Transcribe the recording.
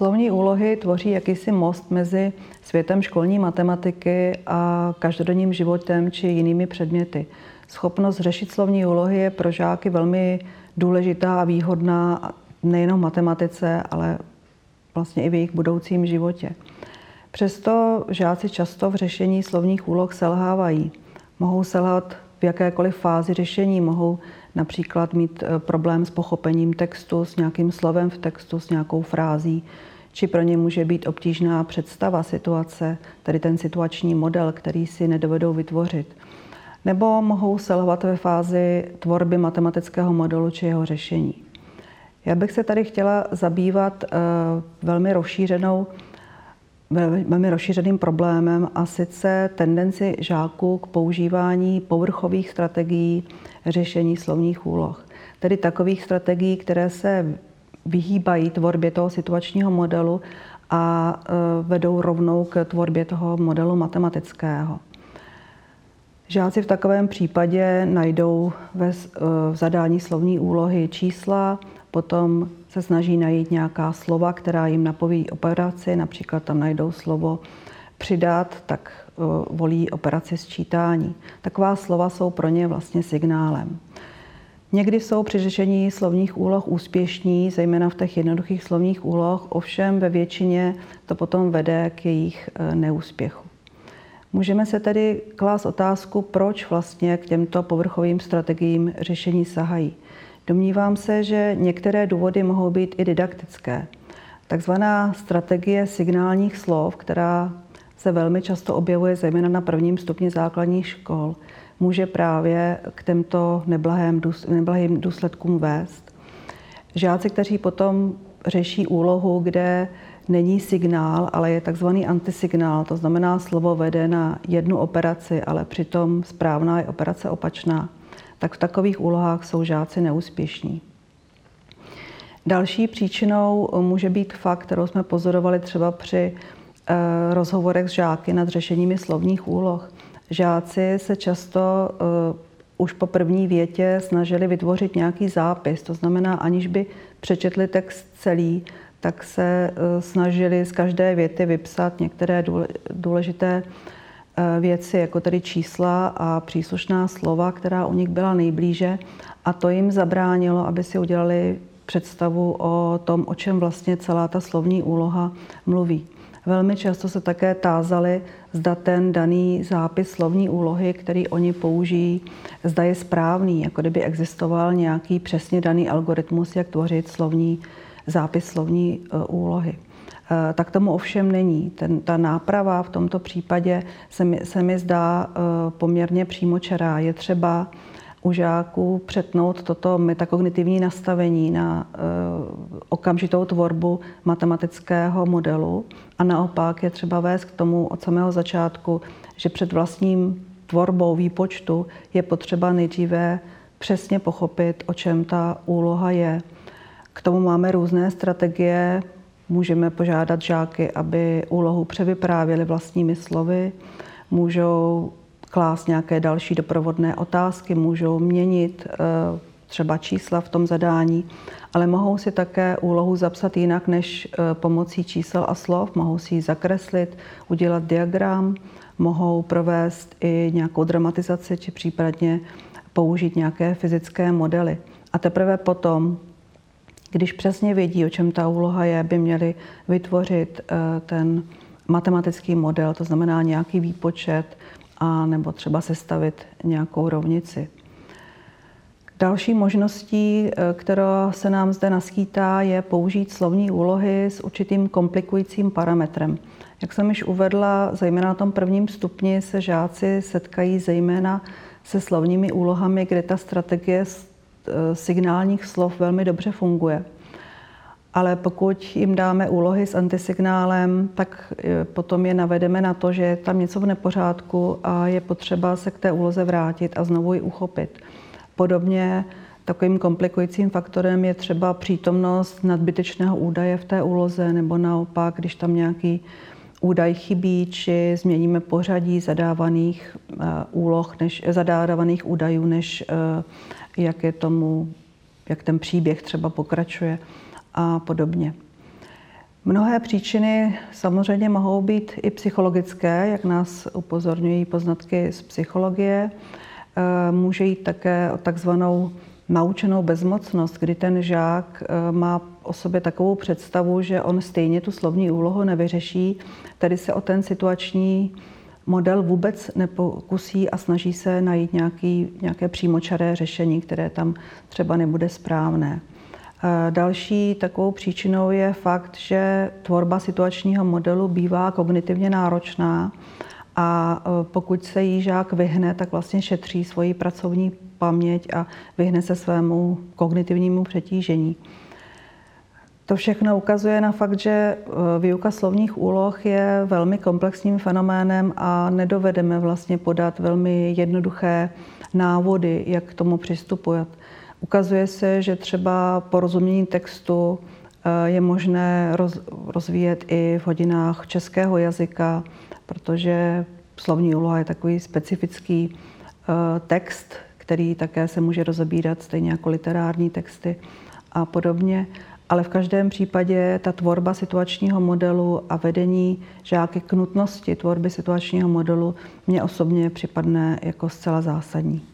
Slovní úlohy tvoří jakýsi most mezi světem školní matematiky a každodenním životem či jinými předměty. Schopnost řešit slovní úlohy je pro žáky velmi důležitá a výhodná nejenom v matematice, ale vlastně i v jejich budoucím životě. Přesto žáci často v řešení slovních úloh selhávají. Mohou selhat v jakékoliv fázi řešení, mohou například mít eh, problém s pochopením textu, s nějakým slovem v textu, s nějakou frází, či pro ně může být obtížná představa situace, tedy ten situační model, který si nedovedou vytvořit. Nebo mohou selhovat ve fázi tvorby matematického modelu či jeho řešení. Já bych se tady chtěla zabývat eh, velmi rozšířenou velmi rozšířeným problémem a sice tendenci žáků k používání povrchových strategií řešení slovních úloh. Tedy takových strategií, které se vyhýbají tvorbě toho situačního modelu a e, vedou rovnou k tvorbě toho modelu matematického. Žáci v takovém případě najdou ve e, zadání slovní úlohy čísla, potom se snaží najít nějaká slova, která jim napoví operaci, například tam najdou slovo přidat, tak uh, volí operaci sčítání. Taková slova jsou pro ně vlastně signálem. Někdy jsou při řešení slovních úloh úspěšní, zejména v těch jednoduchých slovních úloh, ovšem ve většině to potom vede k jejich uh, neúspěchu. Můžeme se tedy klást otázku, proč vlastně k těmto povrchovým strategiím řešení sahají. Domnívám se, že některé důvody mohou být i didaktické. Takzvaná strategie signálních slov, která se velmi často objevuje zejména na prvním stupni základních škol, může právě k těmto neblahým důsledkům vést. Žáci, kteří potom řeší úlohu, kde není signál, ale je takzvaný antisignál, to znamená slovo vede na jednu operaci, ale přitom správná je operace opačná, tak v takových úlohách jsou žáci neúspěšní. Další příčinou může být fakt, kterou jsme pozorovali třeba při eh, rozhovorech s žáky nad řešeními slovních úloh. Žáci se často uh, už po první větě snažili vytvořit nějaký zápis, to znamená, aniž by přečetli text celý, tak se uh, snažili z každé věty vypsat některé důležité Eh, věci, jako tedy čísla a příslušná slova, která u nich byla nejblíže a to jim zabránilo, aby si udělali představu o tom, o čem vlastně celá ta slovní úloha mluví. Velmi často se také tázali, zda ten daný zápis slovní úlohy, který oni použijí, zda je správný, jako kdyby existoval nějaký přesně daný algoritmus, jak tvořit slovní zápis slovní eh, úlohy. Eh, tak tomu ovšem není. Ten, ta náprava v tomto případě se mi, se mi zdá eh, poměrně přímočará. Je třeba u žáků přetnout toto metakognitivní nastavení na eh, okamžitou tvorbu matematického modelu a naopak je třeba vést k tomu od samého začátku, že před vlastním tvorbou výpočtu je potřeba nejdříve přesně pochopit, o čem ta úloha je. K tomu máme různé strategie, Můžeme požádat žáky, aby úlohu převyprávěli vlastními slovy, můžou klást nějaké další doprovodné otázky, můžou měnit eh, třeba čísla v tom zadání, ale mohou si také úlohu zapsat jinak než eh, pomocí čísel a slov, mohou si ji zakreslit, udělat diagram, mohou provést i nějakou dramatizaci či případně použít nějaké fyzické modely. A teprve potom když přesně vědí, o čem ta úloha je, by měli vytvořit eh, ten matematický model, to znamená nějaký výpočet, a nebo třeba sestavit nějakou rovnici. Další možností, eh, která se nám zde naskýtá, je použít slovní úlohy s určitým komplikujícím parametrem. Jak jsem již uvedla, zejména na tom prvním stupni se žáci setkají zejména se slovními úlohami, kde ta strategie signálních slov velmi dobře funguje. Ale pokud jim dáme úlohy s antisignálem, tak eh, potom je navedeme na to, že je tam něco v nepořádku a je potřeba se k té úloze vrátit a znovu ji uchopit. Podobně takovým komplikujícím faktorem je třeba přítomnost nadbytečného údaje v té úloze, nebo naopak, když tam nějaký údaj chybí, či změníme pořadí zadávaných uh, úloh, než, zadávaných údajů, než uh, jak je tomu, jak ten příběh třeba pokračuje a podobně. Mnohé příčiny samozřejmě mohou být i psychologické, jak nás upozorňují poznatky z psychologie. Eh, může jít také o takzvanou naučenou bezmocnost, kdy ten žák eh, má o sobě takovou představu, že on stejně tu slovní úlohu nevyřeší, tedy se o ten situační model vůbec nepokusí a snaží se najít nějaký, nějaké přímočaré řešení, které tam třeba nebude správné. Eh, další takovou příčinou je fakt, že tvorba situačního modelu bývá kognitivně náročná a eh, pokud se jí žák vyhne, tak vlastně šetří svoji pracovní paměť a vyhne se svému kognitivnímu přetížení. To všechno ukazuje na fakt, že eh, výuka slovních úloh je velmi komplexním fenoménem a nedovedeme vlastně podat velmi jednoduché návody, jak k tomu přistupovat. Ukazuje se, že třeba porozumění textu eh, je možné rozvíjet i v hodinách českého jazyka, protože slovní úloha je takový specifický eh, text, který také se může rozebírat stejně jako literární texty a podobně. Ale v každém případě ta tvorba situačního modelu a vedení žáky k nutnosti tvorby situačního modelu mě osobně připadne jako zcela zásadní.